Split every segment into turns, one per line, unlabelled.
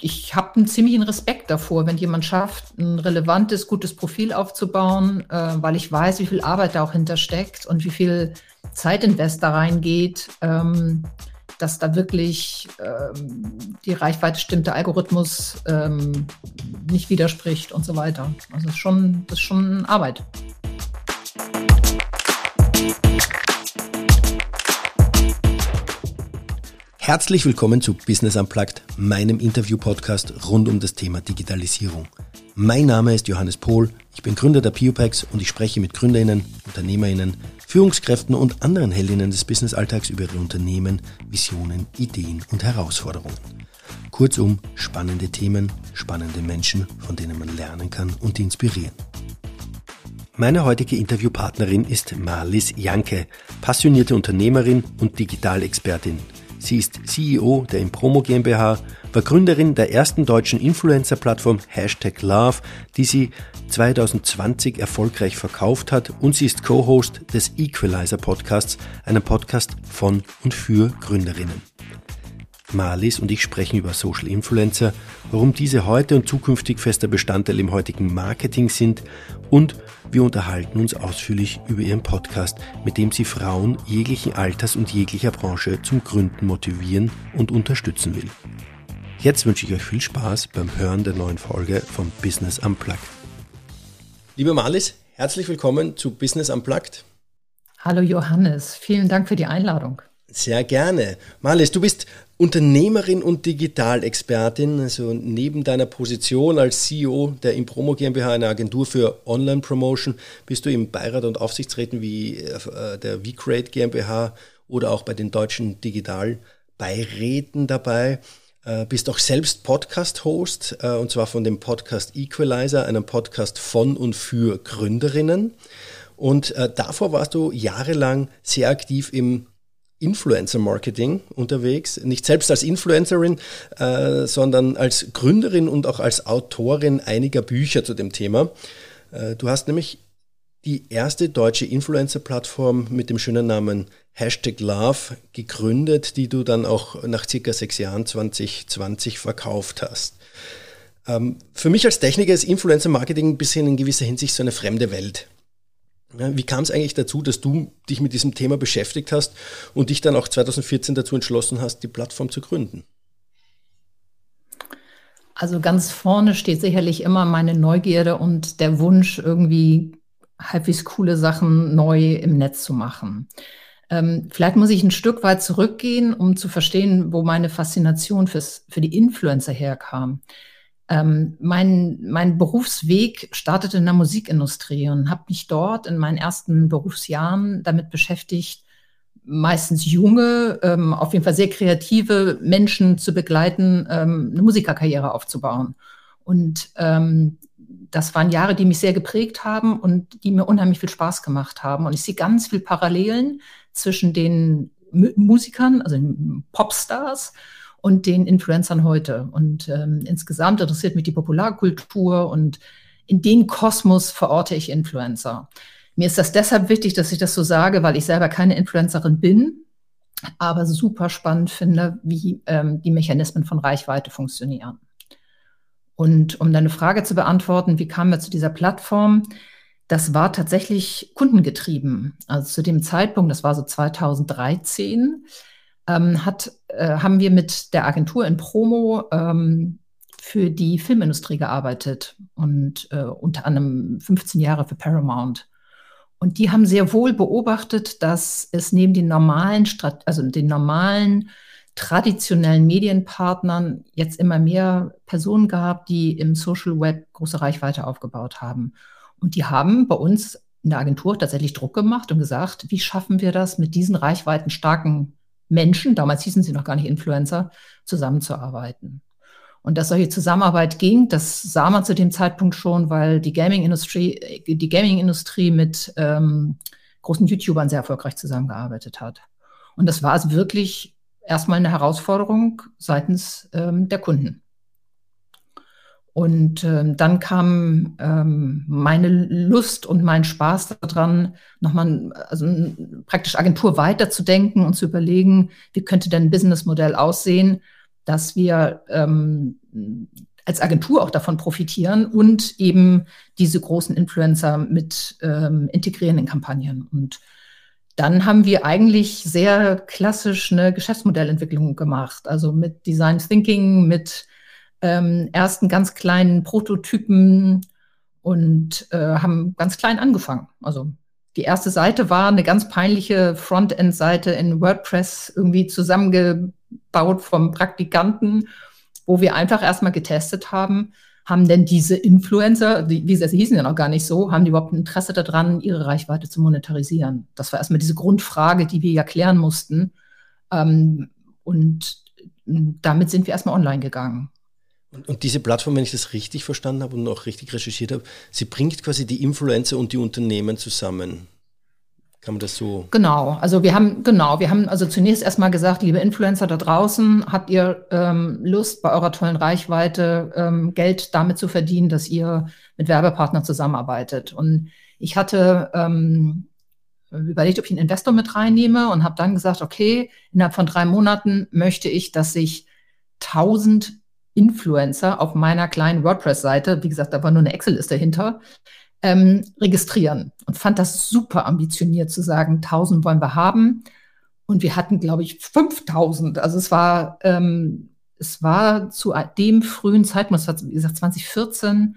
ich habe einen ziemlichen Respekt davor, wenn jemand schafft, ein relevantes, gutes Profil aufzubauen, äh, weil ich weiß, wie viel Arbeit da auch hintersteckt und wie viel Zeitinvest da reingeht, ähm, dass da wirklich ähm, die Reichweite stimmt, der Algorithmus ähm, nicht widerspricht und so weiter. Also das ist schon, das ist schon Arbeit.
Herzlich willkommen zu Business Unplugged, meinem Interview-Podcast rund um das Thema Digitalisierung. Mein Name ist Johannes Pohl, ich bin Gründer der Piopex und ich spreche mit GründerInnen, UnternehmerInnen, Führungskräften und anderen Heldinnen des Businessalltags über ihre Unternehmen, Visionen, Ideen und Herausforderungen. Kurzum, spannende Themen, spannende Menschen, von denen man lernen kann und inspirieren. Meine heutige Interviewpartnerin ist Marlies Janke, passionierte Unternehmerin und Digitalexpertin. Sie ist CEO der Impromo GmbH, war Gründerin der ersten deutschen Influencer-Plattform Hashtag Love, die sie 2020 erfolgreich verkauft hat und sie ist Co-Host des Equalizer Podcasts, einem Podcast von und für Gründerinnen. Marlies und ich sprechen über Social Influencer, warum diese heute und zukünftig fester Bestandteil im heutigen Marketing sind und wir unterhalten uns ausführlich über ihren Podcast, mit dem sie Frauen jeglichen Alters und jeglicher Branche zum Gründen motivieren und unterstützen will. Jetzt wünsche ich euch viel Spaß beim Hören der neuen Folge von Business Unplugged. Liebe Marlies, herzlich willkommen zu Business Unplugged.
Hallo Johannes, vielen Dank für die Einladung.
Sehr gerne. Marlies, du bist Unternehmerin und Digitalexpertin, also neben deiner Position als CEO der Impromo GmbH, einer Agentur für Online-Promotion, bist du im Beirat und Aufsichtsräten wie äh, der VCreate GmbH oder auch bei den deutschen Digitalbeiräten dabei. Äh, bist auch selbst Podcast-Host, äh, und zwar von dem Podcast Equalizer, einem Podcast von und für Gründerinnen. Und davor warst du jahrelang sehr aktiv im Influencer-Marketing unterwegs, nicht selbst als Influencerin, äh, sondern als Gründerin und auch als Autorin einiger Bücher zu dem Thema. Äh, du hast nämlich die erste deutsche Influencer-Plattform mit dem schönen Namen Hashtag Love gegründet, die du dann auch nach circa sechs Jahren 2020 verkauft hast. Ähm, für mich als Techniker ist Influencer-Marketing ein bisschen in gewisser Hinsicht so eine fremde Welt. Wie kam es eigentlich dazu, dass du dich mit diesem Thema beschäftigt hast und dich dann auch 2014 dazu entschlossen hast, die Plattform zu gründen?
Also ganz vorne steht sicherlich immer meine Neugierde und der Wunsch, irgendwie halbwegs coole Sachen neu im Netz zu machen. Ähm, vielleicht muss ich ein Stück weit zurückgehen, um zu verstehen, wo meine Faszination fürs, für die Influencer herkam. Ähm, mein, mein Berufsweg startete in der Musikindustrie und habe mich dort in meinen ersten Berufsjahren damit beschäftigt, meistens junge, ähm, auf jeden Fall sehr kreative Menschen zu begleiten, ähm, eine Musikerkarriere aufzubauen. Und ähm, das waren Jahre, die mich sehr geprägt haben und die mir unheimlich viel Spaß gemacht haben. Und ich sehe ganz viel Parallelen zwischen den Musikern, also den Popstars, und den Influencern heute. Und ähm, insgesamt interessiert mich die Popularkultur und in den Kosmos verorte ich Influencer. Mir ist das deshalb wichtig, dass ich das so sage, weil ich selber keine Influencerin bin, aber super spannend finde, wie ähm, die Mechanismen von Reichweite funktionieren. Und um deine Frage zu beantworten, wie kamen wir zu dieser Plattform? Das war tatsächlich kundengetrieben. Also zu dem Zeitpunkt, das war so 2013, ähm, hat, äh, haben wir mit der Agentur in Promo ähm, für die Filmindustrie gearbeitet und äh, unter anderem 15 Jahre für Paramount. Und die haben sehr wohl beobachtet, dass es neben den normalen, also den normalen traditionellen Medienpartnern jetzt immer mehr Personen gab, die im Social Web große Reichweite aufgebaut haben. Und die haben bei uns in der Agentur tatsächlich Druck gemacht und gesagt, wie schaffen wir das mit diesen reichweitenstarken Menschen, damals hießen sie noch gar nicht Influencer, zusammenzuarbeiten. Und dass solche Zusammenarbeit ging, das sah man zu dem Zeitpunkt schon, weil die Gaming-Industrie, die Gaming-Industrie mit ähm, großen YouTubern sehr erfolgreich zusammengearbeitet hat. Und das war es wirklich erstmal eine Herausforderung seitens ähm, der Kunden. Und ähm, dann kam ähm, meine Lust und mein Spaß daran, nochmal also praktisch Agentur weiterzudenken und zu überlegen, wie könnte denn ein Businessmodell aussehen, dass wir ähm, als Agentur auch davon profitieren und eben diese großen Influencer mit ähm, integrieren in Kampagnen. Und dann haben wir eigentlich sehr klassisch eine Geschäftsmodellentwicklung gemacht, also mit Design Thinking, mit ähm, ersten ganz kleinen Prototypen und äh, haben ganz klein angefangen. Also die erste Seite war eine ganz peinliche Frontend-Seite in WordPress irgendwie zusammengebaut vom Praktikanten, wo wir einfach erstmal getestet haben, haben denn diese Influencer, die, wie sie hießen ja noch gar nicht so, haben die überhaupt ein Interesse daran, ihre Reichweite zu monetarisieren? Das war erstmal diese Grundfrage, die wir ja klären mussten. Ähm, und damit sind wir erstmal online gegangen.
Und, und, diese Plattform, wenn ich das richtig verstanden habe und auch richtig recherchiert habe, sie bringt quasi die Influencer und die Unternehmen zusammen. Kann man das so?
Genau, also wir haben, genau, wir haben also zunächst erstmal gesagt, liebe Influencer da draußen, habt ihr ähm, Lust, bei eurer tollen Reichweite ähm, Geld damit zu verdienen, dass ihr mit Werbepartnern zusammenarbeitet? Und ich hatte ähm, überlegt, ob ich einen Investor mit reinnehme und habe dann gesagt, okay, innerhalb von drei Monaten möchte ich, dass sich 1000 Influencer auf meiner kleinen WordPress-Seite, wie gesagt, da war nur eine Excel-Liste dahinter, ähm, registrieren und fand das super ambitioniert zu sagen, 1000 wollen wir haben. Und wir hatten, glaube ich, 5000. Also es war, ähm, es war zu dem frühen Zeitpunkt, wie gesagt, 2014,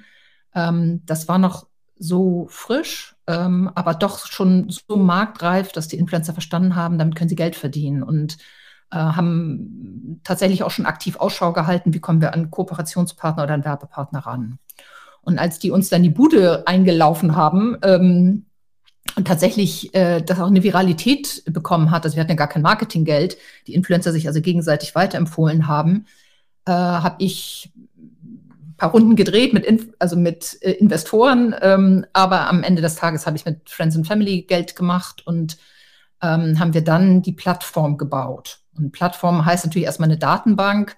ähm, das war noch so frisch, ähm, aber doch schon so marktreif, dass die Influencer verstanden haben, damit können sie Geld verdienen. Und haben tatsächlich auch schon aktiv Ausschau gehalten, wie kommen wir an Kooperationspartner oder an Werbepartner ran. Und als die uns dann die Bude eingelaufen haben ähm, und tatsächlich äh, das auch eine Viralität bekommen hat, also wir hatten ja gar kein Marketinggeld, die Influencer sich also gegenseitig weiterempfohlen haben, äh, habe ich ein paar Runden gedreht mit, Inf also mit äh, Investoren, ähm, aber am Ende des Tages habe ich mit Friends and Family Geld gemacht und ähm, haben wir dann die Plattform gebaut. Und Plattform heißt natürlich erstmal eine Datenbank,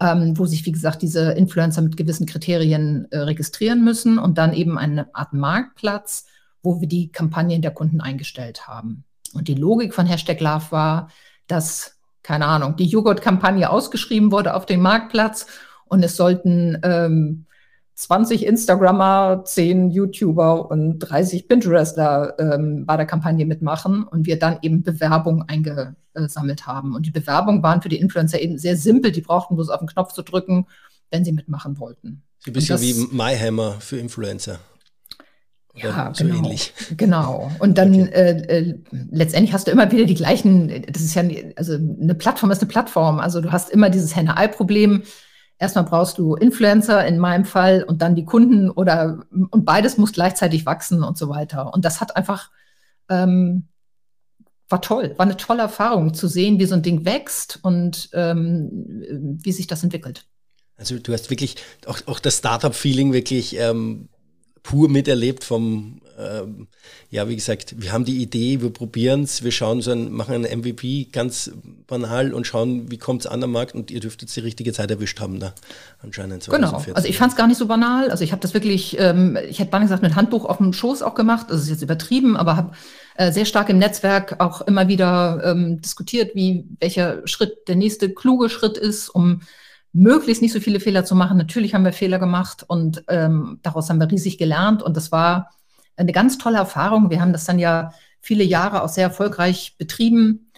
ähm, wo sich, wie gesagt, diese Influencer mit gewissen Kriterien äh, registrieren müssen und dann eben eine Art Marktplatz, wo wir die Kampagnen der Kunden eingestellt haben. Und die Logik von Hashtag Love war, dass, keine Ahnung, die Joghurt-Kampagne ausgeschrieben wurde auf dem Marktplatz und es sollten ähm, 20 Instagrammer, 10 YouTuber und 30 Pinterester ähm, bei der Kampagne mitmachen und wir dann eben Bewerbung eingesammelt haben. Und die Bewerbungen waren für die Influencer eben sehr simpel. Die brauchten bloß auf den Knopf zu drücken, wenn sie mitmachen wollten.
Ein bisschen das, wie MyHammer für Influencer.
Oder ja, so genau. ähnlich. Genau. Und dann okay. äh, äh, letztendlich hast du immer wieder die gleichen, das ist ja, also eine Plattform ist eine Plattform. Also du hast immer dieses Henne-Ei-Problem erstmal brauchst du Influencer in meinem Fall und dann die Kunden oder und beides muss gleichzeitig wachsen und so weiter. Und das hat einfach ähm, war toll, war eine tolle Erfahrung zu sehen, wie so ein Ding wächst und ähm, wie sich das entwickelt.
Also du hast wirklich auch, auch das Startup-Feeling wirklich ähm, pur miterlebt vom, ähm, ja, wie gesagt, wir haben die Idee, wir probieren es, wir schauen so ein, machen ein MVP ganz banal und schauen, wie kommt es an den Markt und ihr dürft jetzt die richtige Zeit erwischt haben da anscheinend.
Genau, also ich fand es gar nicht so banal, also ich habe das wirklich, ähm, ich hätte mal gesagt, mit Handbuch auf dem Schoß auch gemacht, das ist jetzt übertrieben, aber habe äh, sehr stark im Netzwerk auch immer wieder ähm, diskutiert, wie welcher Schritt der nächste kluge Schritt ist, um möglichst nicht so viele Fehler zu machen. Natürlich haben wir Fehler gemacht und ähm, daraus haben wir riesig gelernt und das war eine ganz tolle Erfahrung. Wir haben das dann ja viele Jahre auch sehr erfolgreich betrieben.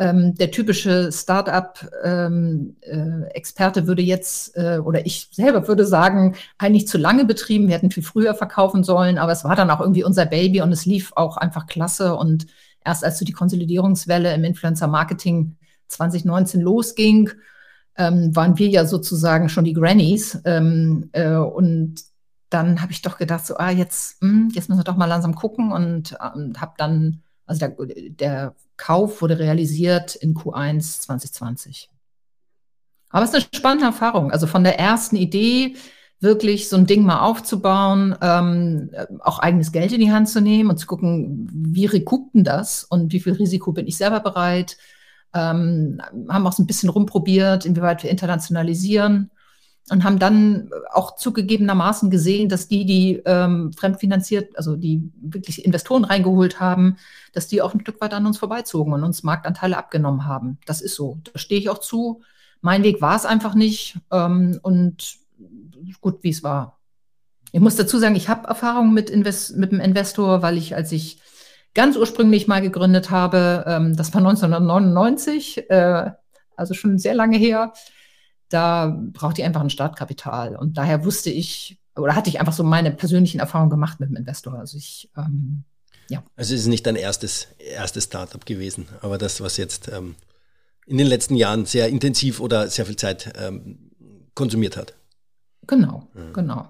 Ähm, der typische Startup-Experte ähm, äh, würde jetzt, äh, oder ich selber würde sagen, eigentlich zu lange betrieben. Wir hätten viel früher verkaufen sollen, aber es war dann auch irgendwie unser Baby und es lief auch einfach klasse. Und erst als so die Konsolidierungswelle im Influencer-Marketing 2019 losging, ähm, waren wir ja sozusagen schon die Grannies. Ähm, äh, und dann habe ich doch gedacht, so, ah, jetzt, mh, hm, jetzt müssen wir doch mal langsam gucken und, und habe dann, also der, der Kauf wurde realisiert in Q1 2020. Aber es ist eine spannende Erfahrung. Also von der ersten Idee wirklich so ein Ding mal aufzubauen, ähm, auch eigenes Geld in die Hand zu nehmen und zu gucken, wie rekupten das und wie viel Risiko bin ich selber bereit, ähm, haben auch so ein bisschen rumprobiert, inwieweit wir internationalisieren und haben dann auch zugegebenermaßen gesehen, dass die, die ähm, fremdfinanziert, also die wirklich Investoren reingeholt haben, dass die auch ein Stück weit an uns vorbeizogen und uns Marktanteile abgenommen haben. Das ist so. Da stehe ich auch zu. Mein Weg war es einfach nicht ähm, und gut, wie es war. Ich muss dazu sagen, ich habe Erfahrung mit, Invest mit dem Investor, weil ich, als ich ganz ursprünglich mal gegründet habe, ähm, das war 1999, äh, also schon sehr lange her, da brauchte ich einfach ein Startkapital. Und daher wusste ich, oder hatte ich einfach so meine persönlichen Erfahrungen gemacht mit dem Investor. Also ich, ähm, ja.
Also es ist nicht dein erstes, erstes Startup gewesen, aber das, was jetzt ähm, in den letzten Jahren sehr intensiv oder sehr viel Zeit ähm, konsumiert hat.
Genau, mhm. genau.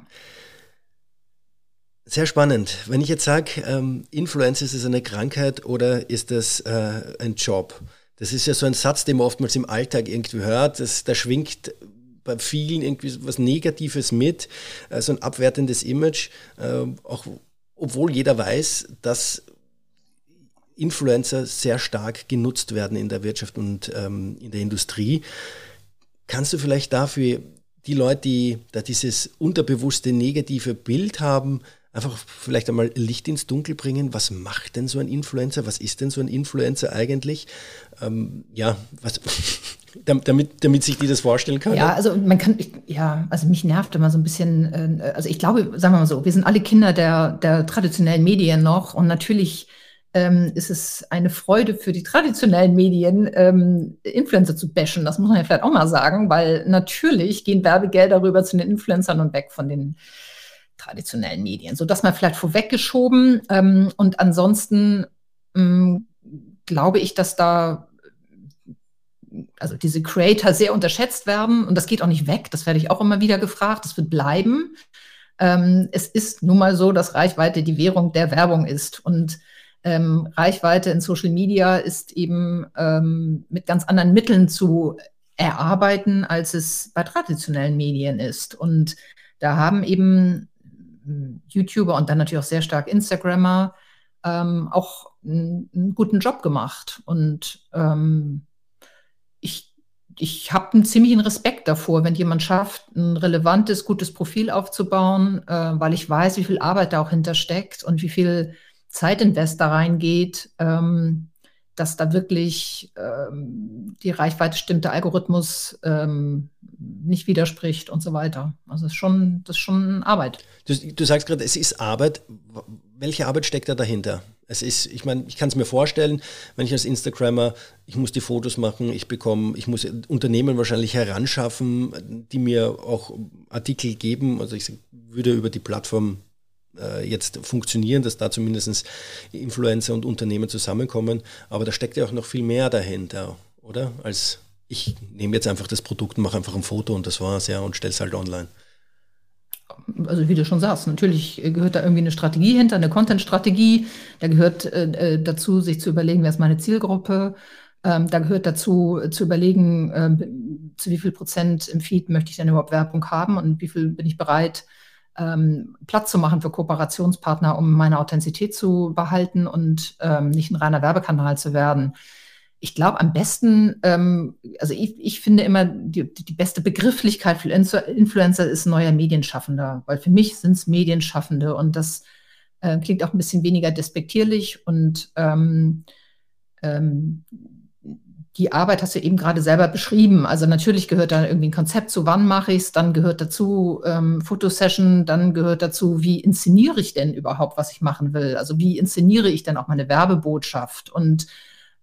Sehr spannend. Wenn ich jetzt sage, ähm, Influencer ist es eine Krankheit oder ist das äh, ein Job? Das ist ja so ein Satz, den man oftmals im Alltag irgendwie hört. Das, da schwingt bei vielen irgendwie was Negatives mit, äh, so ein abwertendes Image, äh, auch obwohl jeder weiß, dass Influencer sehr stark genutzt werden in der Wirtschaft und ähm, in der Industrie. Kannst du vielleicht dafür die Leute, die da dieses unterbewusste negative Bild haben, einfach vielleicht einmal Licht ins Dunkel bringen. Was macht denn so ein Influencer? Was ist denn so ein Influencer eigentlich? Ähm, ja, was, damit, damit sich die das vorstellen können.
Ja, also man kann, ich, ja, also mich nervt immer so ein bisschen, äh, also ich glaube, sagen wir mal so, wir sind alle Kinder der, der traditionellen Medien noch und natürlich ähm, ist es eine Freude für die traditionellen Medien, ähm, Influencer zu bashen. Das muss man ja vielleicht auch mal sagen, weil natürlich gehen Werbegelder rüber zu den Influencern und weg von den traditionellen Medien. So dass man vielleicht vorweggeschoben ähm, und ansonsten ähm, glaube ich, dass da also diese Creator sehr unterschätzt werden und das geht auch nicht weg. Das werde ich auch immer wieder gefragt. Das wird bleiben. Ähm, es ist nun mal so, dass Reichweite die Währung der Werbung ist und ähm, Reichweite in Social Media ist eben ähm, mit ganz anderen Mitteln zu erarbeiten, als es bei traditionellen Medien ist. Und da haben eben YouTuber und dann natürlich auch sehr stark Instagrammer ähm, auch einen, guten Job gemacht. Und ähm, ich, ich habe einen ziemlichen Respekt davor, wenn jemand schafft, ein relevantes, gutes Profil aufzubauen, äh, weil ich weiß, wie viel Arbeit da auch hintersteckt und wie viel Zeitinvest da reingeht. Ähm, dass da wirklich ähm, die Reichweite stimmt, der Algorithmus ähm, nicht widerspricht und so weiter. Also das ist schon, das ist schon Arbeit.
Du, du sagst gerade, es ist Arbeit. Welche Arbeit steckt da dahinter? Es ist, ich meine, ich kann es mir vorstellen, wenn ich als Instagrammer, ich muss die Fotos machen, ich bekomme, ich muss Unternehmen wahrscheinlich heranschaffen, die mir auch Artikel geben. Also ich würde über die Plattform jetzt funktionieren, dass da zumindest Influencer und Unternehmen zusammenkommen. Aber da steckt ja auch noch viel mehr dahinter, oder? Als ich nehme jetzt einfach das Produkt und mache einfach ein Foto und das war's, ja, und stelle es halt online.
Also wie du schon sagst, natürlich gehört da irgendwie eine Strategie hinter, eine Content-Strategie. Da gehört äh, äh dazu, sich zu überlegen, wer ist meine Zielgruppe. Ähm, da gehört dazu, zu überlegen, äh, zu wie viel Prozent im Feed möchte ich denn überhaupt Werbung haben und wie viel bin ich bereit, ähm, Platz zu machen für Kooperationspartner, um meine Authentizität zu behalten und ähm, nicht ein reiner Werbekanal zu werden. Ich glaube, am besten, ähm, also ich, ich finde immer, die, die beste Begrifflichkeit für Influencer ist neuer Medienschaffender, weil für mich sind es Medienschaffende und das äh, klingt auch ein bisschen weniger despektierlich und ähm, ähm, die Arbeit hast du eben gerade selber beschrieben. Also natürlich gehört da irgendwie ein Konzept zu, wann mache ich es, dann gehört dazu ähm, Fotosession, dann gehört dazu, wie inszeniere ich denn überhaupt, was ich machen will? Also wie inszeniere ich denn auch meine Werbebotschaft und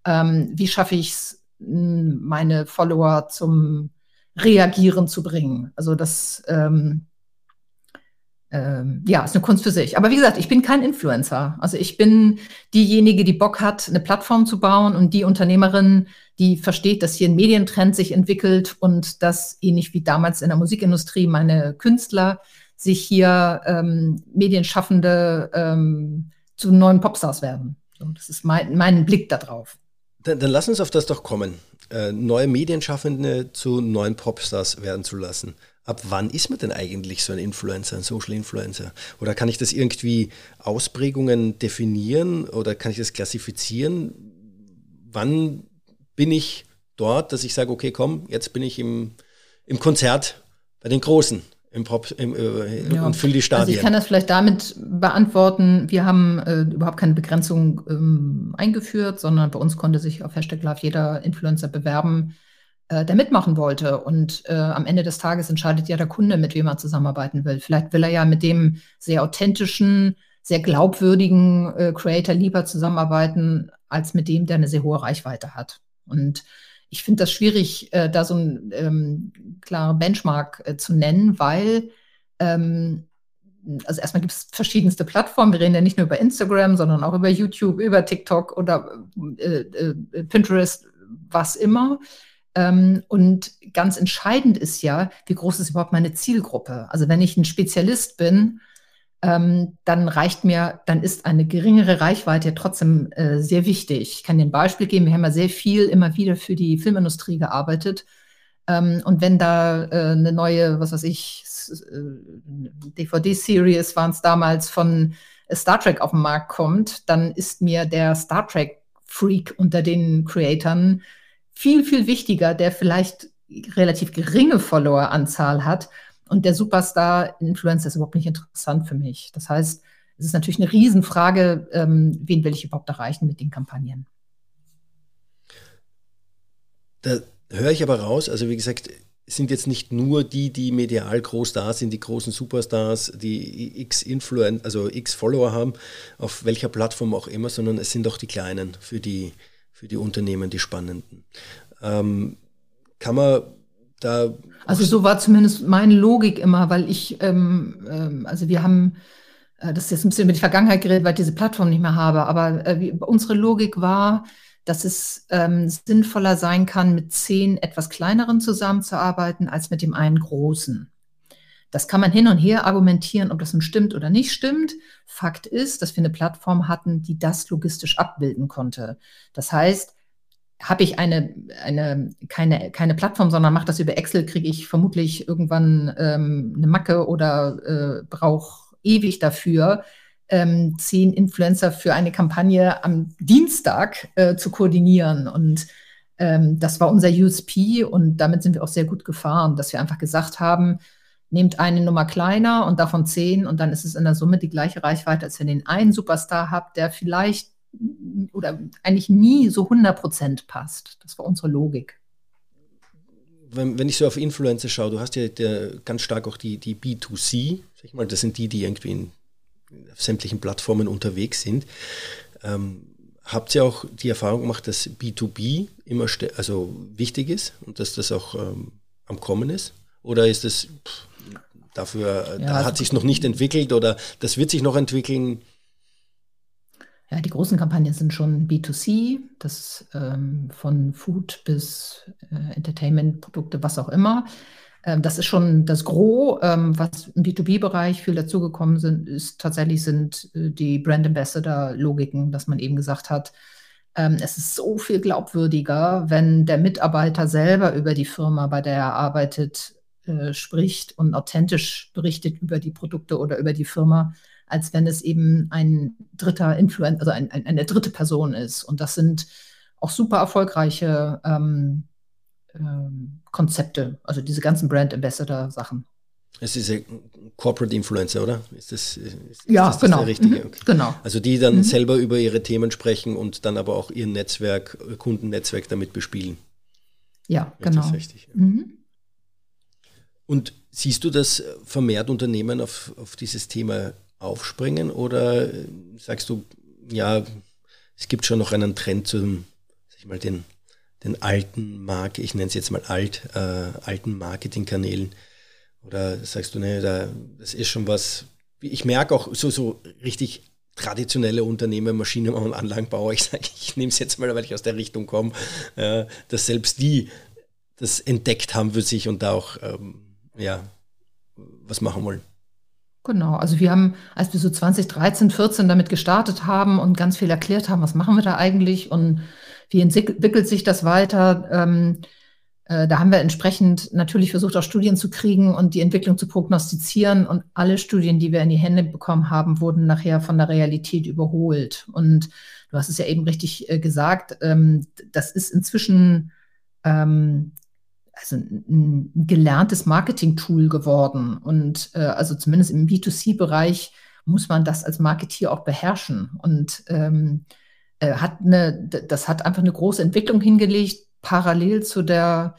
ähm, wie schaffe ich es, meine Follower zum Reagieren zu bringen? Also das ähm, ähm, ja, ist eine Kunst für sich. Aber wie gesagt, ich bin kein Influencer. Also ich bin diejenige, die Bock hat, eine Plattform zu bauen und die Unternehmerin, die versteht, dass hier ein Medientrend sich entwickelt und dass ähnlich wie damals in der Musikindustrie meine Künstler sich hier ähm, Medienschaffende ähm, zu neuen Popstars werden. So, das ist mein, mein Blick darauf.
Dann, dann lass uns auf das doch kommen. Äh, neue Medienschaffende zu neuen Popstars werden zu lassen ab wann ist man denn eigentlich so ein Influencer, ein Social Influencer? Oder kann ich das irgendwie Ausprägungen definieren oder kann ich das klassifizieren? Wann bin ich dort, dass ich sage, okay, komm, jetzt bin ich im, im Konzert bei den Großen im Pop, im, äh, ja. und fülle die Stadien. Also
ich kann das vielleicht damit beantworten, wir haben äh, überhaupt keine Begrenzung ähm, eingeführt, sondern bei uns konnte sich auf Hashtag Love jeder Influencer bewerben, äh, der mitmachen wollte. Und äh, am Ende des Tages entscheidet ja der Kunde, mit wem er zusammenarbeiten will. Vielleicht will er ja mit dem sehr authentischen, sehr glaubwürdigen äh, Creator lieber zusammenarbeiten, als mit dem, der eine sehr hohe Reichweite hat. Und ich finde das schwierig, äh, da so ein ähm, klare Benchmark äh, zu nennen, weil ähm, also erstmal gibt es verschiedenste Plattformen. Wir reden ja nicht nur über Instagram, sondern auch über YouTube, über TikTok oder äh, äh, Pinterest, was immer. Ähm, und ganz entscheidend ist ja, wie groß ist überhaupt meine Zielgruppe? Also wenn ich ein Spezialist bin, ähm, dann reicht mir, dann ist eine geringere Reichweite trotzdem äh, sehr wichtig. Ich kann dir ein Beispiel geben. Wir haben ja sehr viel immer wieder für die Filmindustrie gearbeitet. Ähm, und wenn da äh, eine neue, was weiß ich, äh, DVD-Series waren es damals von Star Trek auf den Markt kommt, dann ist mir der Star Trek-Freak unter den Creatoren viel, viel wichtiger, der vielleicht relativ geringe Follower-Anzahl hat. Und der Superstar-Influencer ist überhaupt nicht interessant für mich. Das heißt, es ist natürlich eine Riesenfrage, ähm, wen will ich überhaupt erreichen mit den Kampagnen.
Da höre ich aber raus, also wie gesagt, es sind jetzt nicht nur die, die medial groß da sind, die großen Superstars, die x Influencer, also x Follower haben, auf welcher Plattform auch immer, sondern es sind auch die kleinen für die für die Unternehmen die spannenden. Ähm, kann man da.
Also so war zumindest meine Logik immer, weil ich, ähm, ähm, also wir haben, äh, das ist jetzt ein bisschen über die Vergangenheit geredet, weil ich diese Plattform nicht mehr habe, aber äh, wie, unsere Logik war, dass es ähm, sinnvoller sein kann, mit zehn etwas kleineren zusammenzuarbeiten, als mit dem einen großen. Das kann man hin und her argumentieren, ob das nun stimmt oder nicht stimmt. Fakt ist, dass wir eine Plattform hatten, die das logistisch abbilden konnte. Das heißt, habe ich eine, eine, keine, keine Plattform, sondern mache das über Excel, kriege ich vermutlich irgendwann ähm, eine Macke oder äh, brauche ewig dafür, ähm, zehn Influencer für eine Kampagne am Dienstag äh, zu koordinieren. Und ähm, das war unser USP und damit sind wir auch sehr gut gefahren, dass wir einfach gesagt haben, nehmt eine Nummer kleiner und davon zehn und dann ist es in der Summe die gleiche Reichweite, als wenn ihr einen Superstar habt, der vielleicht oder eigentlich nie so 100 Prozent passt. Das war unsere Logik.
Wenn, wenn, ich so auf Influencer schaue, du hast ja der, ganz stark auch die, die B2C, sag ich mal, das sind die, die irgendwie in, auf sämtlichen Plattformen unterwegs sind. Ähm, habt ihr auch die Erfahrung gemacht, dass B2B immer also wichtig ist und dass das auch ähm, am Kommen ist? Oder ist das pff, Dafür ja, hat also sich noch nicht entwickelt oder das wird sich noch entwickeln.
Ja, die großen Kampagnen sind schon B2C, das ähm, von Food bis äh, Entertainment-Produkte, was auch immer. Ähm, das ist schon das Gros, ähm, was im B2B-Bereich viel dazugekommen sind, ist tatsächlich sind äh, die Brand Ambassador-Logiken, dass man eben gesagt hat, ähm, es ist so viel glaubwürdiger, wenn der Mitarbeiter selber über die Firma, bei der er arbeitet, äh, spricht und authentisch berichtet über die Produkte oder über die Firma, als wenn es eben ein dritter Influencer, also ein, ein, eine dritte Person ist. Und das sind auch super erfolgreiche ähm, ähm, Konzepte, also diese ganzen Brand Ambassador Sachen.
Es ist ein Corporate Influencer, oder? Ist das, ist,
ja,
das
genau.
der richtige?
Mhm. Okay. Genau.
Also die dann mhm. selber über ihre Themen sprechen und dann aber auch ihr Netzwerk, Kundennetzwerk damit bespielen.
Ja, genau. Das richtig. Mhm.
Und siehst du, dass vermehrt Unternehmen auf, auf dieses Thema aufspringen oder sagst du, ja, es gibt schon noch einen Trend zum, sag ich mal, den, den alten Marke, ich nenne es jetzt mal alt, äh, alten Marketingkanälen? Oder sagst du, ne, da, das ist schon was, ich merke auch so, so richtig traditionelle Unternehmen, Maschinenbau und Anlagenbauer, ich sage, ich nehme es jetzt mal, weil ich aus der Richtung komme, äh, dass selbst die das entdeckt haben für sich und da auch ähm, ja, was machen wollen.
Genau, also wir haben, als wir so 2013, 14 damit gestartet haben und ganz viel erklärt haben, was machen wir da eigentlich und wie entwickelt sich das weiter, ähm, äh, da haben wir entsprechend natürlich versucht, auch Studien zu kriegen und die Entwicklung zu prognostizieren. Und alle Studien, die wir in die Hände bekommen haben, wurden nachher von der Realität überholt. Und du hast es ja eben richtig äh, gesagt, ähm, das ist inzwischen ähm, also ein, gelerntes Marketing-Tool geworden. Und äh, also zumindest im B2C-Bereich muss man das als Marketeer auch beherrschen. Und ähm, äh, hat eine, das hat einfach eine große Entwicklung hingelegt, parallel zu der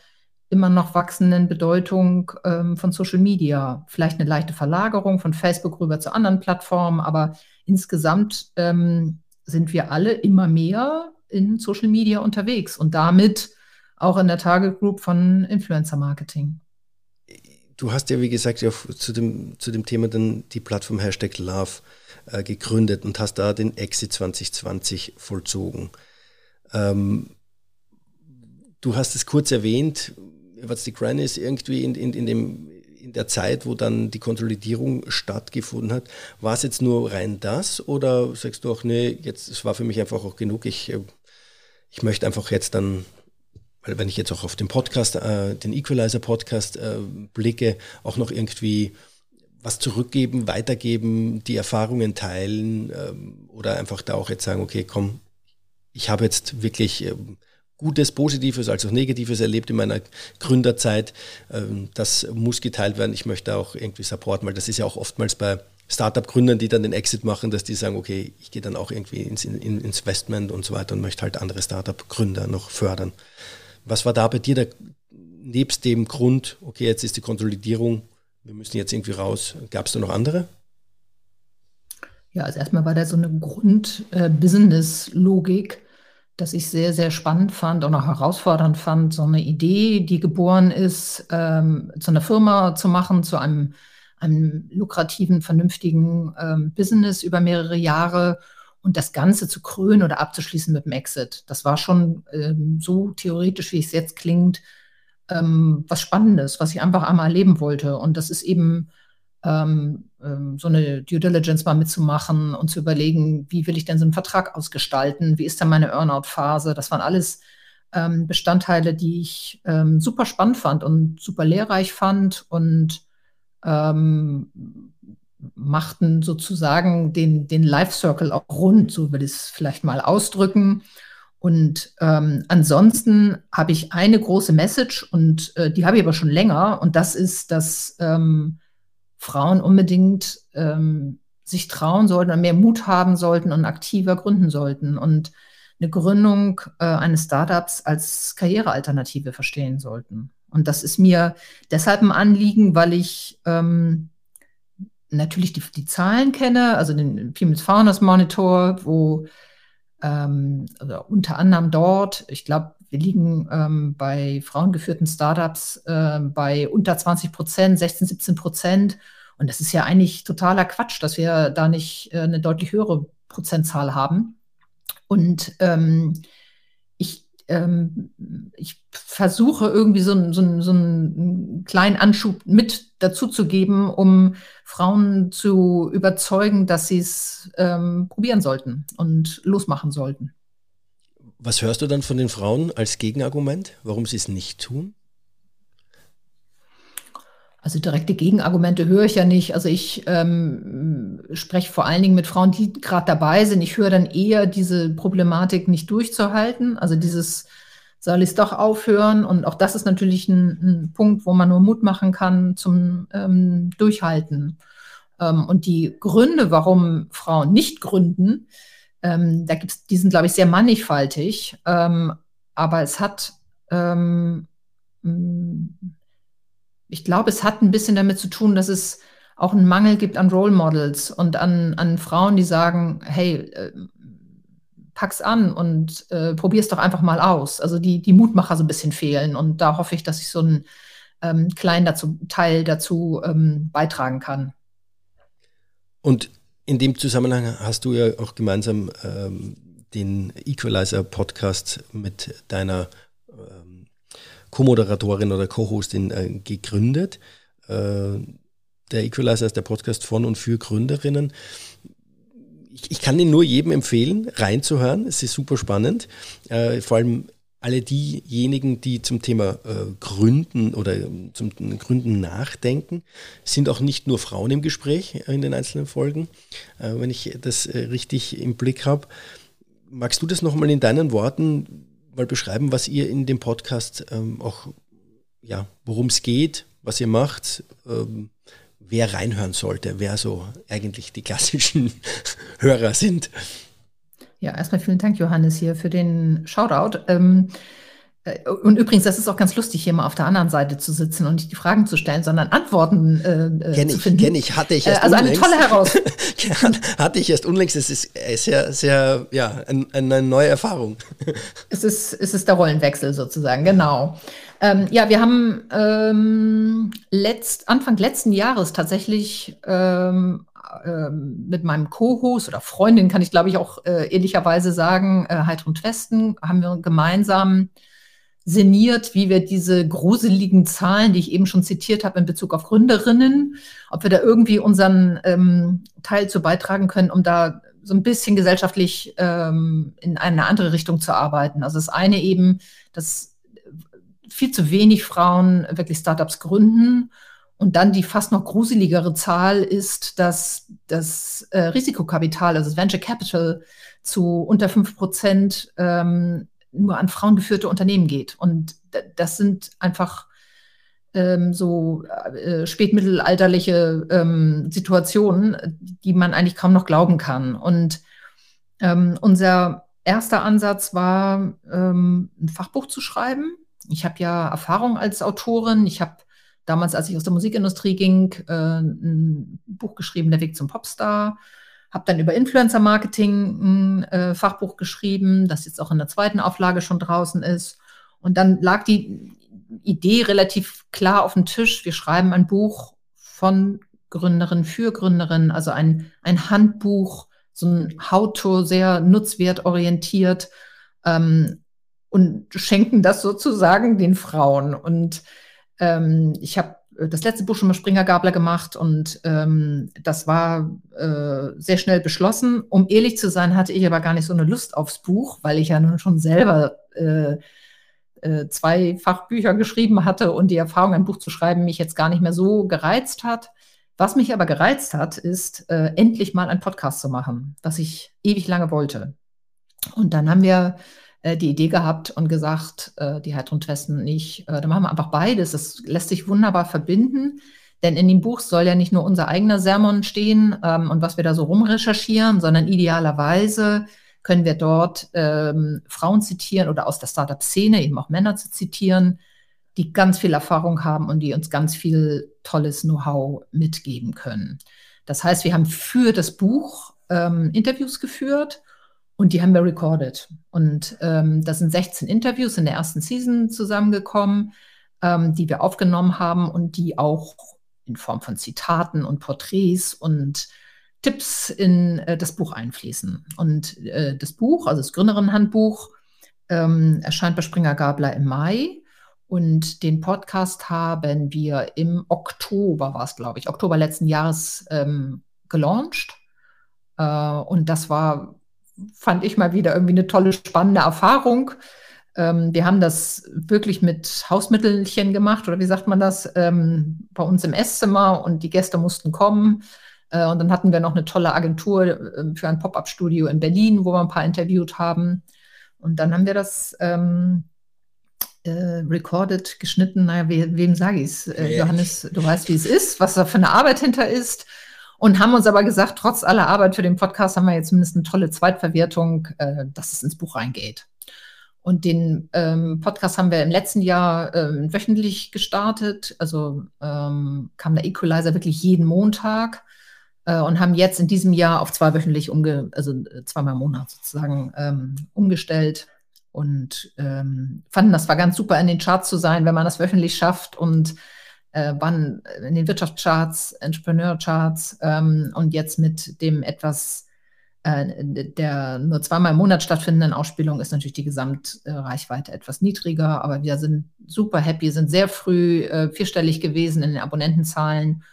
immer noch wachsenden Bedeutung ähm, von Social Media. Vielleicht eine leichte Verlagerung von Facebook rüber zu anderen Plattformen, aber insgesamt ähm, sind wir alle immer mehr in Social Media unterwegs und damit auch in der Target Group von Influencer Marketing.
Du hast ja, wie gesagt, ja zu, dem, zu dem Thema dann die Plattform Hashtag Love äh, gegründet und hast da den Exit 2020 vollzogen. Ähm, du hast es kurz erwähnt, was die Gran ist irgendwie in, in, in, dem, in der Zeit, wo dann die Konsolidierung stattgefunden hat. War es jetzt nur rein das oder sagst du auch, nee, jetzt es war für mich einfach auch genug, ich, äh, ich möchte einfach jetzt dann wenn ich jetzt auch auf den Podcast, äh, den Equalizer-Podcast äh, blicke, auch noch irgendwie was zurückgeben, weitergeben, die Erfahrungen teilen ähm, oder einfach da auch jetzt sagen, okay, komm, ich habe jetzt wirklich ähm, Gutes, Positives als auch Negatives erlebt in meiner Gründerzeit. Ähm, das muss geteilt werden. Ich möchte auch irgendwie supporten, weil das ist ja auch oftmals bei Startup-Gründern, die dann den Exit machen, dass die sagen, okay, ich gehe dann auch irgendwie ins, in, ins Investment und so weiter und möchte halt andere Startup-Gründer noch fördern. Was war da bei dir der, nebst dem Grund, okay, jetzt ist die Konsolidierung, wir müssen jetzt irgendwie raus, gab es da noch andere?
Ja, also erstmal war da so eine Grund-Business-Logik, äh, dass ich sehr, sehr spannend fand und auch herausfordernd fand, so eine Idee, die geboren ist, ähm, zu einer Firma zu machen, zu einem, einem lukrativen, vernünftigen ähm, Business über mehrere Jahre und das Ganze zu krönen oder abzuschließen mit dem Exit. Das war schon ähm, so theoretisch, wie es jetzt klingt, ähm, was Spannendes, was ich einfach einmal erleben wollte. Und das ist eben ähm, ähm, so eine Due Diligence mal mitzumachen und zu überlegen, wie will ich denn so einen Vertrag ausgestalten, wie ist dann meine Earnout-Phase. Das waren alles ähm, Bestandteile, die ich ähm, super spannend fand und super lehrreich fand und machten sozusagen den, den Life Circle auch rund, so würde ich es vielleicht mal ausdrücken. Und ähm, ansonsten habe ich eine große Message und äh, die habe ich aber schon länger und das ist, dass ähm, Frauen unbedingt ähm, sich trauen sollten und mehr Mut haben sollten und aktiver gründen sollten und eine Gründung äh, eines Startups als Karrierealternative verstehen sollten. Und das ist mir deshalb ein Anliegen, weil ich ähm, natürlich die, die Zahlen kenne, also den Female Founders Monitor, wo ähm, also unter anderem dort, ich glaube, wir liegen ähm, bei frauengeführten Startups äh, bei unter 20 Prozent, 16, 17 Prozent. Und das ist ja eigentlich totaler Quatsch, dass wir da nicht äh, eine deutlich höhere Prozentzahl haben. Und ähm, ähm, ich versuche irgendwie so, so, so einen kleinen Anschub mit dazu zu geben, um Frauen zu überzeugen, dass sie es ähm, probieren sollten und losmachen sollten.
Was hörst du dann von den Frauen als Gegenargument, warum sie es nicht tun?
Also direkte Gegenargumente höre ich ja nicht. Also ich ähm, spreche vor allen Dingen mit Frauen, die gerade dabei sind. Ich höre dann eher diese Problematik nicht durchzuhalten. Also dieses, soll ich es doch aufhören? Und auch das ist natürlich ein, ein Punkt, wo man nur Mut machen kann zum ähm, Durchhalten. Ähm, und die Gründe, warum Frauen nicht gründen, ähm, da gibt's, die sind, glaube ich, sehr mannigfaltig, ähm, aber es hat, ähm, mm, ich glaube, es hat ein bisschen damit zu tun, dass es auch einen Mangel gibt an Role Models und an, an Frauen, die sagen, hey, äh, pack's an und äh, probier's doch einfach mal aus. Also die, die Mutmacher so ein bisschen fehlen und da hoffe ich, dass ich so einen ähm, kleinen dazu, Teil dazu ähm, beitragen kann.
Und in dem Zusammenhang hast du ja auch gemeinsam ähm, den Equalizer-Podcast mit deiner Co-Moderatorin oder Co-Hostin äh, gegründet. Äh, der Equalizer ist der Podcast von und für Gründerinnen. Ich, ich kann den nur jedem empfehlen, reinzuhören. Es ist super spannend. Äh, vor allem alle diejenigen, die zum Thema äh, Gründen oder ähm, zum Gründen nachdenken, sind auch nicht nur Frauen im Gespräch äh, in den einzelnen Folgen, äh, wenn ich das äh, richtig im Blick habe. Magst du das nochmal in deinen Worten mal beschreiben, was ihr in dem Podcast ähm, auch, ja, worum es geht, was ihr macht, ähm, wer reinhören sollte, wer so eigentlich die klassischen Hörer sind?
Ja, erstmal vielen Dank, Johannes, hier für den Shoutout. Ähm, Äh, und übrigens, das ist auch ganz lustig, hier mal auf der anderen Seite zu sitzen und nicht die Fragen zu stellen, sondern Antworten äh,
kenn
zu finden.
Kenne ich, hatte ich erst
äh, Also unlängst. eine tolle Herausforderung.
hatte ich erst unlängst. Es ist sehr, sehr, ja, eine neue Erfahrung.
es ist, es ist der Rollenwechsel sozusagen, genau. Ähm, ja, wir haben ähm, letzt, Anfang letzten Jahres tatsächlich ähm, ähm, mit meinem Co-Host oder Freundin, kann ich glaube ich auch äh, ehrlicherweise sagen, äh, Heidrun Twesten, haben wir gemeinsam sinniert, wie wir diese gruseligen Zahlen, die ich eben schon zitiert habe in Bezug auf Gründerinnen, ob wir da irgendwie unseren ähm, Teil zu beitragen können, um da so ein bisschen gesellschaftlich ähm, in eine andere Richtung zu arbeiten. Also das eine eben, dass viel zu wenig Frauen wirklich Startups gründen. Und dann die fast noch gruseligere Zahl ist, dass das äh, Risikokapital, also das Venture Capital, zu unter fünf Prozent ähm, nur an frauengeführte Unternehmen geht. Und das sind einfach ähm, so äh, spätmittelalterliche ähm, Situationen, die man eigentlich kaum noch glauben kann. Und ähm, unser erster Ansatz war, ähm, ein Fachbuch zu schreiben. Ich habe ja Erfahrung als Autorin. Ich habe damals, als ich aus der Musikindustrie ging, äh, ein Buch geschrieben, Der Weg zum Popstar habe dann über Influencer-Marketing ein äh, Fachbuch geschrieben, das jetzt auch in der zweiten Auflage schon draußen ist. Und dann lag die Idee relativ klar auf dem Tisch. Wir schreiben ein Buch von Gründerin für Gründerin, also ein, ein Handbuch, so ein How-to, sehr nutzwertorientiert ähm, und schenken das sozusagen den Frauen. Und ähm, ich habe das letzte Buch schon mal Springer Gabler gemacht und ähm, das war äh, sehr schnell beschlossen. Um ehrlich zu sein, hatte ich aber gar nicht so eine Lust aufs Buch, weil ich ja nun schon selber äh, äh, zwei Fachbücher geschrieben hatte und die Erfahrung, ein Buch zu schreiben, mich jetzt gar nicht mehr so gereizt hat. Was mich aber gereizt hat, ist äh, endlich mal einen Podcast zu machen, was ich ewig lange wollte. Und dann haben wir äh, die Idee gehabt und gesagt, äh, die Heidrun Twesten nicht, äh, da machen wir einfach beides. Das lässt sich wunderbar verbinden. Denn in dem Buch soll ja nicht nur unser eigener Sermon stehen ähm, und was wir da so rumrecherchieren, sondern idealerweise können wir dort ähm, Frauen zitieren oder aus der Startup-Szene eben auch Männer zu zitieren, die ganz viel Erfahrung haben und die uns ganz viel tolles Know-how mitgeben können. Das heißt, wir haben für das Buch ähm, Interviews geführt und die haben wir recorded. Und ähm, das sind 16 Interviews in der ersten Season zusammengekommen, ähm, die wir aufgenommen haben und die auch in Form von Zitaten und Porträts und Tipps in äh, das Buch einfließen. Und äh, das Buch, also das Gründerinnenhandbuch, ähm, erscheint bei Springer Gabler im Mai. Und den Podcast haben wir im Oktober, war es glaube ich, Oktober letzten Jahres ähm, gelauncht. Äh, und das war fand ich mal wieder irgendwie eine tolle, spannende Erfahrung. Ähm, wir haben das wirklich mit Hausmittelchen gemacht, oder wie sagt man das, ähm, bei uns im Esszimmer und die Gäste mussten kommen. Äh, und dann hatten wir noch eine tolle Agentur äh, für ein Pop-up-Studio in Berlin, wo wir ein paar interviewt haben. Und dann haben wir das ähm, äh, recorded, geschnitten. Naja, we, wem sage ich es? Äh, Johannes, du weißt, wie es ist, was da für eine Arbeit hinter ist und haben uns aber gesagt, trotz aller Arbeit für den Podcast haben wir jetzt zumindest eine tolle Zweitverwertung, äh, dass es ins Buch reingeht. Und den ähm, Podcast haben wir im letzten Jahr ähm, wöchentlich gestartet. Also ähm, kam der Equalizer wirklich jeden Montag äh, und haben jetzt in diesem Jahr auf zweiwöchentlich umge, also äh, zweimal im Monat sozusagen ähm, umgestellt und ähm, fanden, das war ganz super in den Charts zu sein, wenn man das wöchentlich schafft und äh, waren in den Wirtschaftscharts, Entrepreneur-Charts ähm, und jetzt mit dem etwas äh, der nur zweimal im Monat stattfindenden Ausspielung ist natürlich die Gesamtreichweite etwas niedriger, aber wir sind super happy, sind sehr früh äh, vierstellig gewesen in den Abonnentenzahlen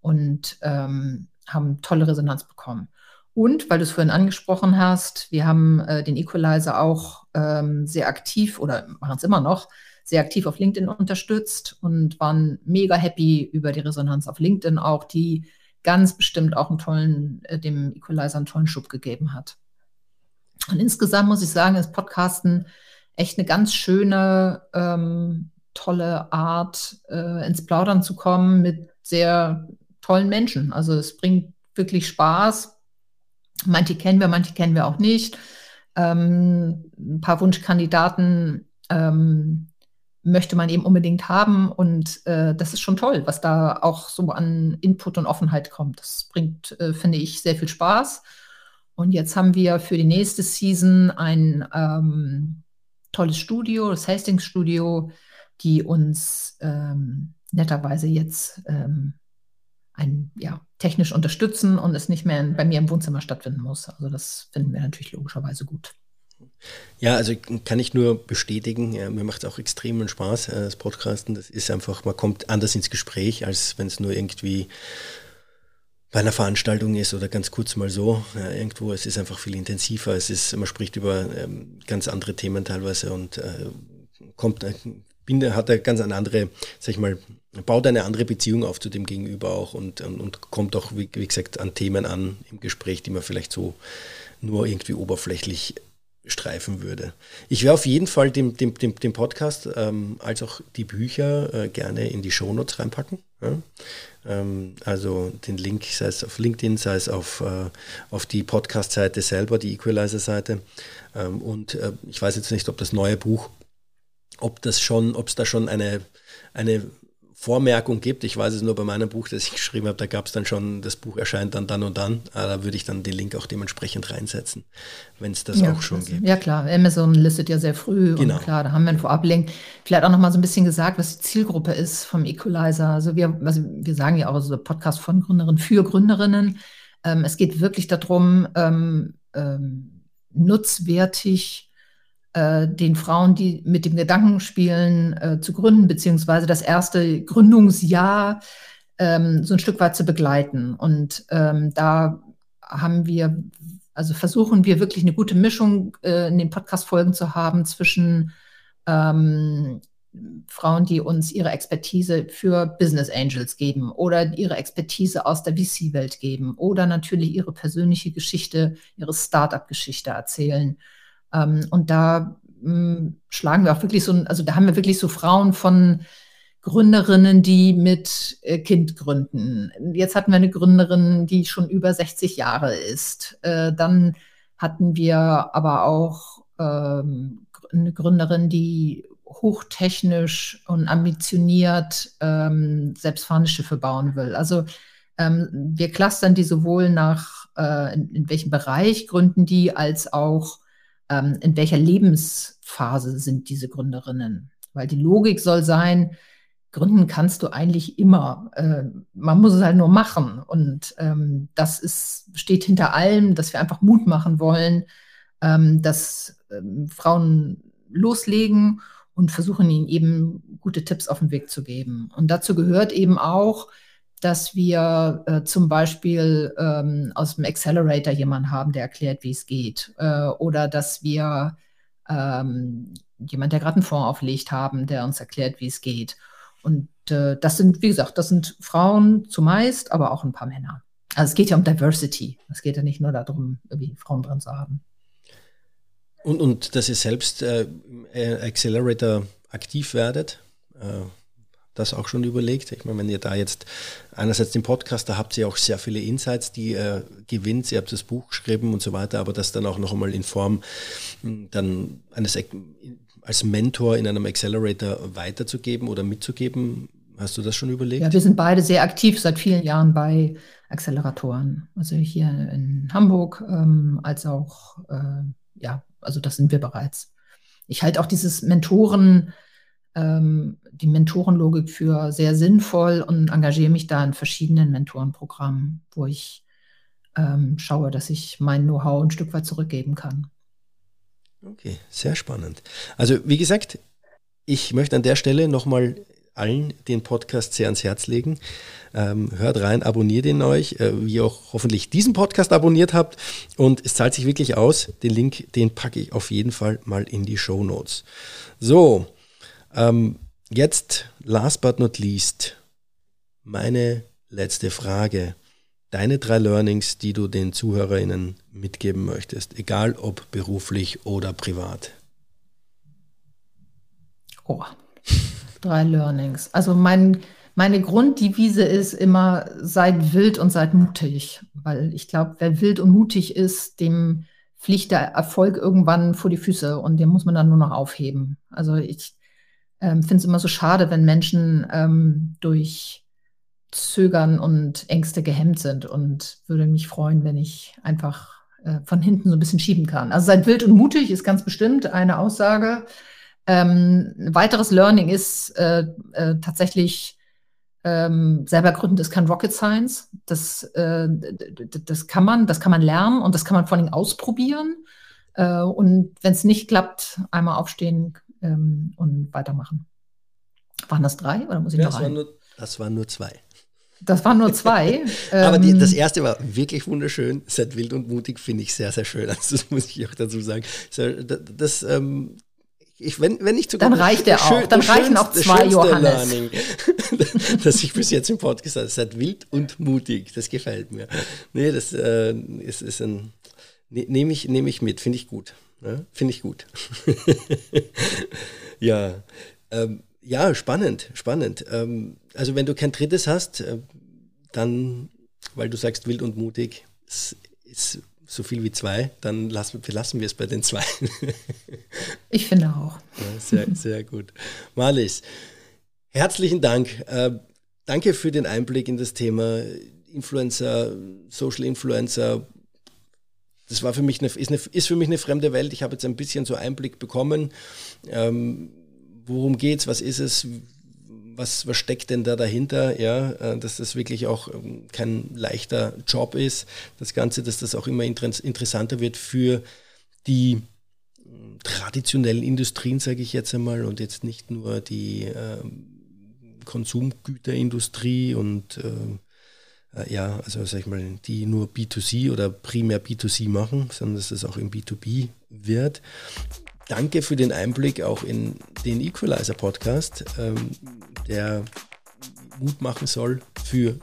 und ähm, haben tolle Resonanz bekommen. Und weil du es vorhin angesprochen hast, wir haben äh, den Equalizer auch ähm, sehr aktiv oder machen es immer noch sehr aktiv auf LinkedIn unterstützt und waren mega happy über die Resonanz auf LinkedIn auch, die ganz bestimmt auch einen tollen, äh, dem Equalizer einen tollen Schub gegeben hat. Und insgesamt muss ich sagen, ist Podcasten echt eine ganz schöne, ähm, tolle Art, äh, ins Plaudern zu kommen mit sehr tollen Menschen. Also es bringt wirklich Spaß. Manche kennen wir, manche kennen wir auch nicht. Ähm, ein paar Wunschkandidaten ähm, möchte man eben unbedingt haben. Und äh, das ist schon toll, was da auch so an Input und Offenheit kommt. Das bringt, äh, finde ich, sehr viel Spaß. Und jetzt haben wir für die nächste Season ein ähm, tolles Studio, das Hastings Studio, die uns ähm, netterweise jetzt ähm, ein, ja, technisch unterstützen und es nicht mehr bei mir im Wohnzimmer stattfinden muss. Also das finden wir natürlich logischerweise gut.
Ja, also kann ich nur bestätigen, ja, mir macht es auch extremen Spaß, äh, das Podcasten. Das ist einfach, man kommt anders ins Gespräch, als wenn es nur irgendwie bei einer Veranstaltung ist oder ganz kurz mal so ja, irgendwo. Es ist einfach viel intensiver. Es ist, man spricht über ähm, ganz andere Themen teilweise und äh, kommt, äh, hat er ganz eine andere, sag ich mal, baut eine andere Beziehung auf zu dem Gegenüber auch und, und, und kommt auch, wie, wie, gesagt, an Themen an im Gespräch, die man vielleicht so nur irgendwie oberflächlich streifen würde. Ich werde auf jeden Fall dem, dem, dem, dem Podcast ähm, als auch die Bücher äh, gerne in die Shownotes reinpacken. Ja? Ähm, also den Link, sei es auf LinkedIn, sei es auf, äh, auf die Podcast-Seite selber, die Equalizer-Seite. Ähm, und äh, ich weiß jetzt nicht, ob das neue Buch, ob das schon, ob es da schon eine, eine Vormerkung gibt. Ich weiß es nur bei meinem Buch, das ich geschrieben habe, da gab es dann schon, das Buch erscheint dann dann und dann. Ah, da würde ich dann den Link auch dementsprechend reinsetzen, wenn es das
ja,
auch schon
also,
gibt.
Ja klar, Amazon listet ja sehr früh genau. und klar, da haben wir einen Vorablink. Vielleicht auch noch mal so ein bisschen gesagt, was die Zielgruppe ist vom Equalizer. Also wir, also wir sagen ja auch so Podcast von Gründerinnen für Gründerinnen. Ähm, es geht wirklich darum, ähm, ähm, nutzwertig äh, den Frauen, die mit dem Gedanken spielen, äh, zu gründen, beziehungsweise das erste Gründungsjahr ähm, so ein Stück weit zu begleiten. Und ähm, da haben wir, also versuchen wir wirklich eine gute Mischung äh, in den Podcast-Folgen zu haben zwischen ähm, Frauen, die uns ihre Expertise für Business Angels geben oder ihre Expertise aus der VC-Welt geben oder natürlich ihre persönliche Geschichte, ihre Startup-Geschichte erzählen. Ähm, und da mh, hm, schlagen wir auch wirklich so, also da haben wir wirklich so Frauen von Gründerinnen, die mit äh, Kind gründen. Jetzt hatten wir eine Gründerin, die schon über 60 Jahre ist. Äh, dann hatten wir aber auch ähm, eine Gründerin, die hochtechnisch und ambitioniert ähm, selbstfahrende Schiffe bauen will. Also ähm, wir clustern die sowohl nach, äh, in, in welchem Bereich gründen die, als auch ähm, in welcher Lebensphase sind diese Gründerinnen. Weil die Logik soll sein, gründen kannst du eigentlich immer. Äh, man muss es halt nur machen. Und ähm, das ist, steht hinter allem, dass wir einfach Mut machen wollen, ähm, dass ähm, Frauen loslegen und versuchen ihnen eben gute Tipps auf den Weg zu geben. Und dazu gehört eben auch, dass wir äh, zum Beispiel ähm, aus dem Accelerator jemanden haben, der erklärt, wie es geht. Äh, oder dass wir ähm, jemand, der gerade einen Fonds auflegt haben, der uns erklärt, wie es geht. Und äh, das sind, wie gesagt, das sind Frauen zumeist, aber auch ein paar Männer. Also es geht ja um Diversity. Es geht ja nicht nur darum, irgendwie Frauen drin zu haben.
Und, und dass ihr selbst äh, Accelerator aktiv werdet, äh, das auch schon überlegt? Ich meine, wenn ihr da jetzt einerseits den Podcast, da habt ihr auch sehr viele Insights, die ihr gewinnt, ihr habt das Buch geschrieben und so weiter, aber das dann auch noch einmal in Form hm, dann eines als Mentor in einem Accelerator weiterzugeben oder mitzugeben, Hast du das schon überlegt?
Ja, wir sind beide sehr aktiv seit vielen Jahren bei Acceleratoren. Also hier in Hamburg ähm, als auch, äh, ja, also das sind wir bereits. Ich halte auch dieses Mentoren ähm, die Mentorenlogik für sehr sinnvoll und engagiere mich da in verschiedenen Mentorenprogrammen, wo ich ähm, schaue, dass ich mein Know-how ein Stück weit zurückgeben kann.
Okay, sehr spannend. Also wie gesagt, ich möchte an der Stelle nochmal allen den Podcast sehr ans Herz legen. Ähm, hört rein, abonniert ihn euch, äh, wie ihr auch hoffentlich diesen Podcast abonniert habt. Und es zahlt sich wirklich aus. Den Link, den packe ich auf jeden Fall mal in die Show Notes. So, ähm, jetzt, last but not least, meine letzte Frage. Deine drei Learnings, die du den ZuhörerInnen mitgeben möchtest, egal ob beruflich oder privat.
Oh, drei Learnings. Also mein, meine Grunddevise ist immer, seid wild und seid mutig. Weil ich glaube, wer wild und mutig ist, dem fliegt der Erfolg irgendwann vor die Füße und den muss man dann nur noch aufheben. Also ich ähm, finde es immer so schade, wenn Menschen ähm, durch Zögern und Ängste gehemmt sind und würde mich freuen, wenn ich einfach äh, von hinten so ein bisschen schieben kann. Also seid wild und mutig ist ganz bestimmt eine Aussage. Ähm, weiteres Learning ist äh, äh, tatsächlich ähm, selber gründen ist kein Rocket Science. Das, äh, das kann man, das kann man lernen und das kann man vor allem ausprobieren. Äh, und wenn es nicht klappt, einmal aufstehen ähm, und weitermachen. Waren das drei oder muss ich
ja,
noch
das, waren nur, das waren nur zwei.
Das waren nur zwei.
Aber die, das ähm, erste war wirklich wunderschön. Seid wild und mutig, finde ich sehr, sehr schön. Also das muss ich auch dazu sagen. Das, das ähm, ich, wenn, wenn nicht
sogar Dann reicht er auch. Dann reichen auch zwei Johannes. Learning,
das ich bis jetzt im Podcast habe. Seid wild und mutig. Das gefällt mir. Nee, das äh, ist, ist ein. Ne, Nehme ich, nehm ich mit. Finde ich gut. Ja, Finde ich gut. ja. Ähm, ja, spannend, spannend. Ähm, also wenn du kein drittes hast, äh, dann, weil du sagst wild und mutig, ist, ist so viel wie zwei, dann lassen, lassen wir es bei den zwei.
ich finde auch.
Ja, sehr, sehr gut. Marlies, herzlichen Dank. Äh, danke für den Einblick in das Thema Influencer, Social Influencer. Das war für mich eine, ist, eine, ist für mich eine fremde Welt. Ich habe jetzt ein bisschen so Einblick bekommen. Ähm, worum geht's? Was ist es? was, was steckt denn da dahinter, ja, äh, dass das wirklich auch ähm, kein leichter Job ist, das Ganze, dass das auch immer interessanter wird für die ähm, traditionellen Industrien, sage ich jetzt einmal, und jetzt nicht nur die äh, Konsumgüterindustrie und äh, äh, ja, also sag ich mal, die nur B2C oder primär B2C machen, sondern dass das auch im B2B wird. Danke für den Einblick auch in den Equalizer Podcast, ähm, der Mut machen soll für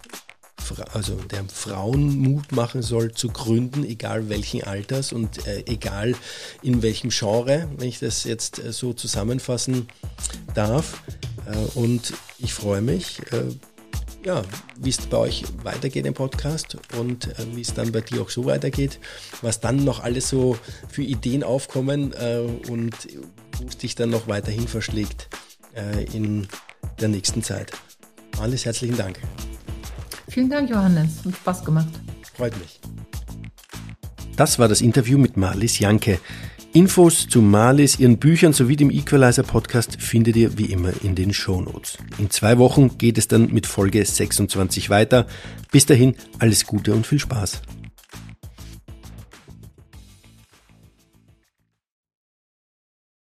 also der Frauen Mut machen soll zu gründen, egal welchen Alters und äh, egal in welchem Genre, wenn ich das jetzt äh, so zusammenfassen darf. Äh, und ich freue mich, äh, ja, wie es bei euch weitergeht im Podcast und äh, wie es dann bei dir auch so weitergeht, was dann noch alles so für Ideen aufkommen äh, und wo es dich dann noch weiterhin verschlägt äh, in der nächsten Zeit. Alles herzlichen Dank.
Vielen Dank, Johannes. Hat Spaß gemacht.
Freut mich. Das war das Interview mit Marlies Janke. Infos zu Malis, ihren Büchern sowie dem Equalizer Podcast findet ihr wie immer in den Shownotes. In zwei Wochen geht es dann mit Folge 26 weiter. Bis dahin alles Gute und viel Spaß.